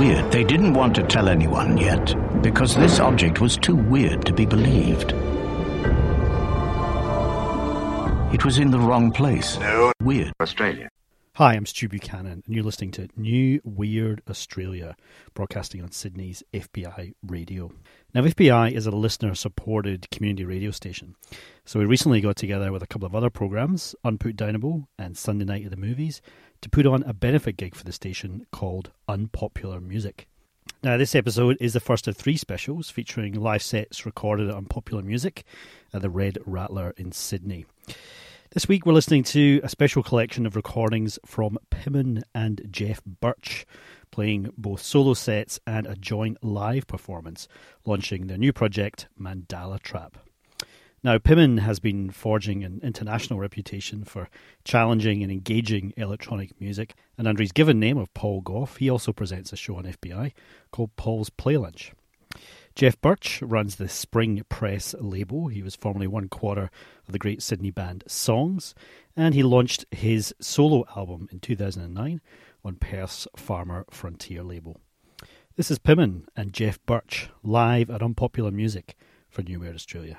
weird. They didn't want to tell anyone yet because this object was too weird to be believed. It was in the wrong place. No. Weird. Australia. Hi, I'm Stu Buchanan, and you're listening to New Weird Australia, broadcasting on Sydney's FBI radio. Now, FBI is a listener supported community radio station, so we recently got together with a couple of other programs, Unput Downable and Sunday Night at the Movies, to put on a benefit gig for the station called Unpopular Music. Now, this episode is the first of three specials featuring live sets recorded at Unpopular Music at the Red Rattler in Sydney. This week we're listening to a special collection of recordings from Pimmon and Jeff Birch, playing both solo sets and a joint live performance, launching their new project Mandala Trap. Now, Pimmon has been forging an international reputation for challenging and engaging electronic music, and under his given name of Paul Gough, he also presents a show on FBI called Paul's Play Lunch. Jeff Birch runs the Spring Press label. He was formerly one quarter of the great Sydney band Songs, and he launched his solo album in 2009 on Perth's Farmer Frontier label. This is Pimmon and Jeff Birch live at Unpopular Music for New Weird Australia.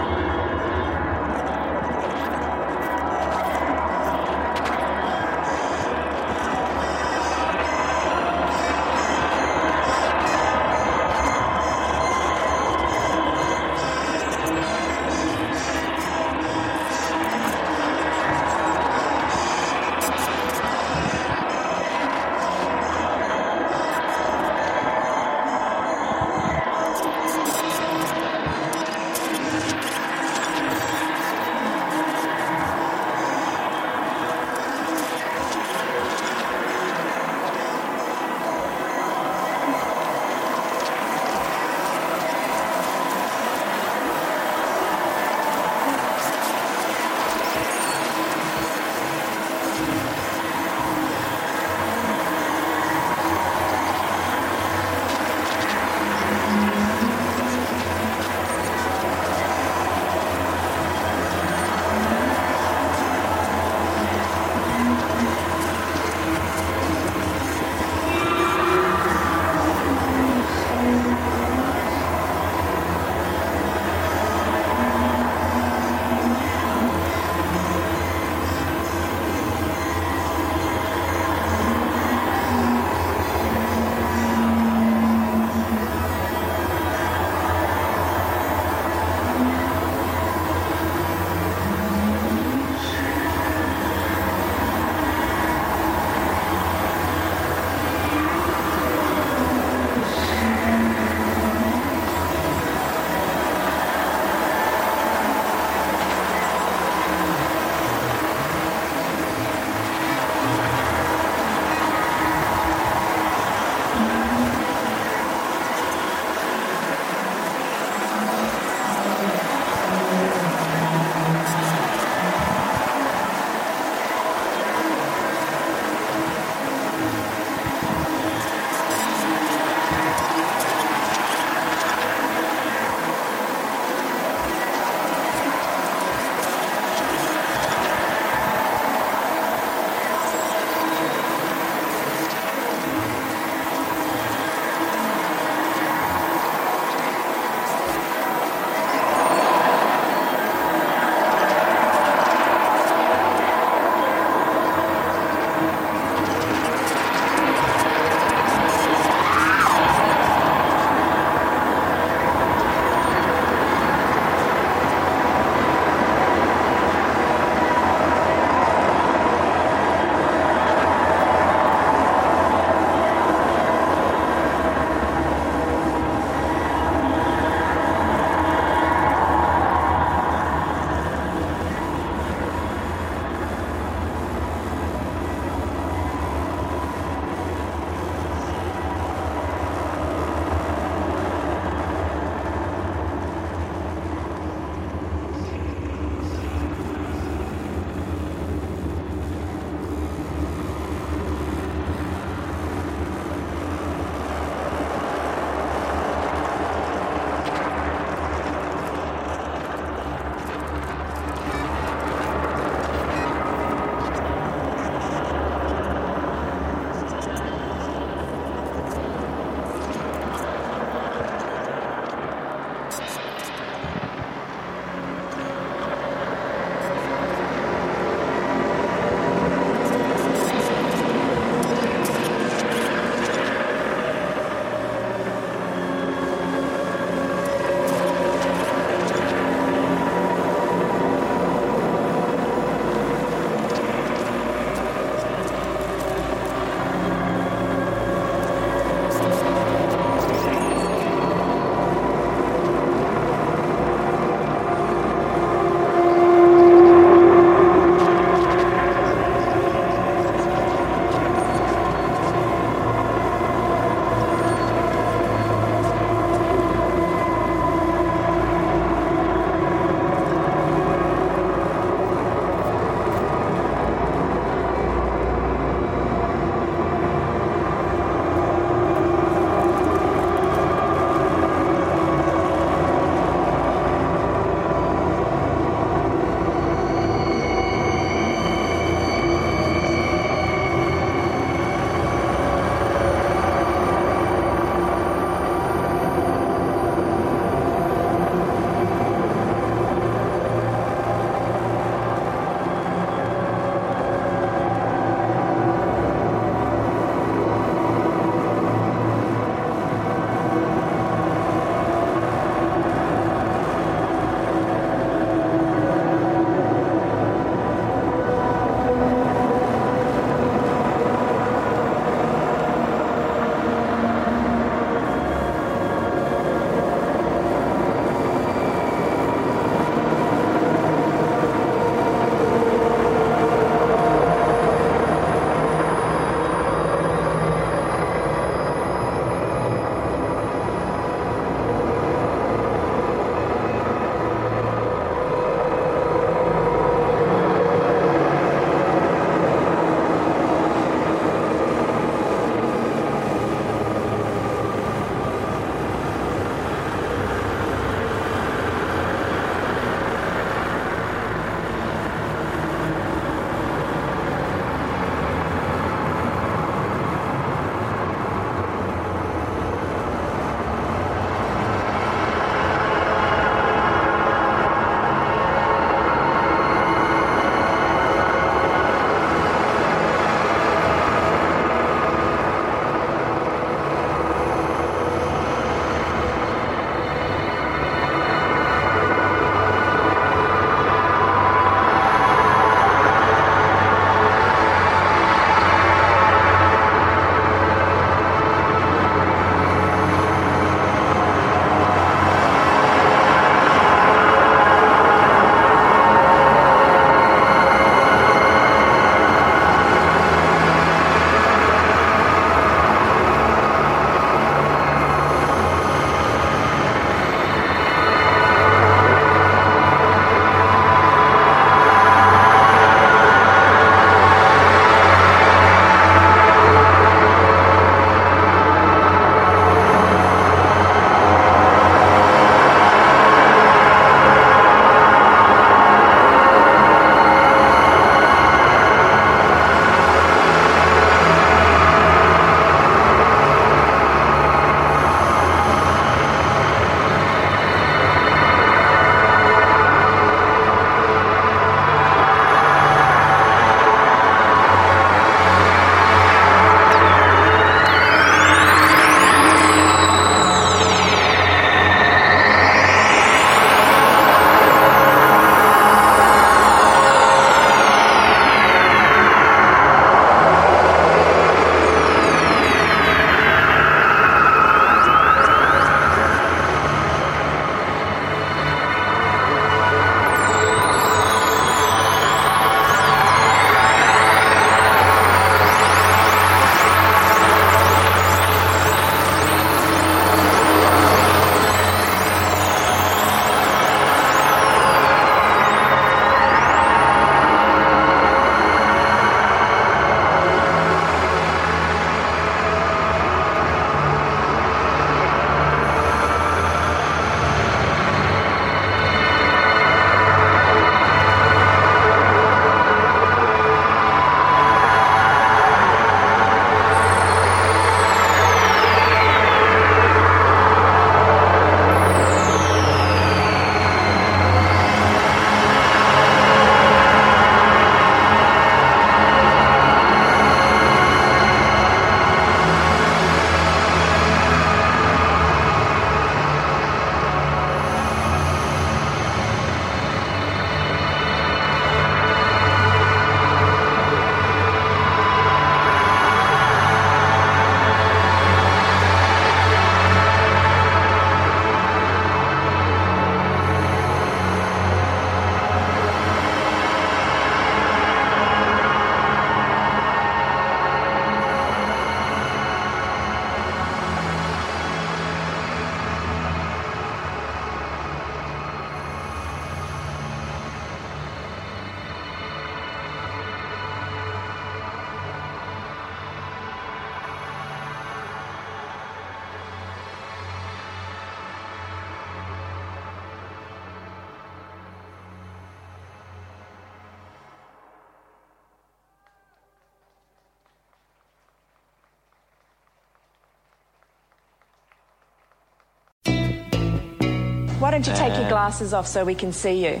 Why don't you take your glasses off so we can see you?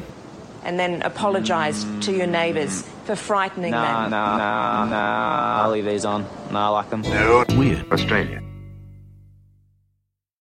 And then apologise to your neighbours for frightening Nah, them. nah, nah, nah. I'll leave these on. Nah, I like them. Weird. Australia.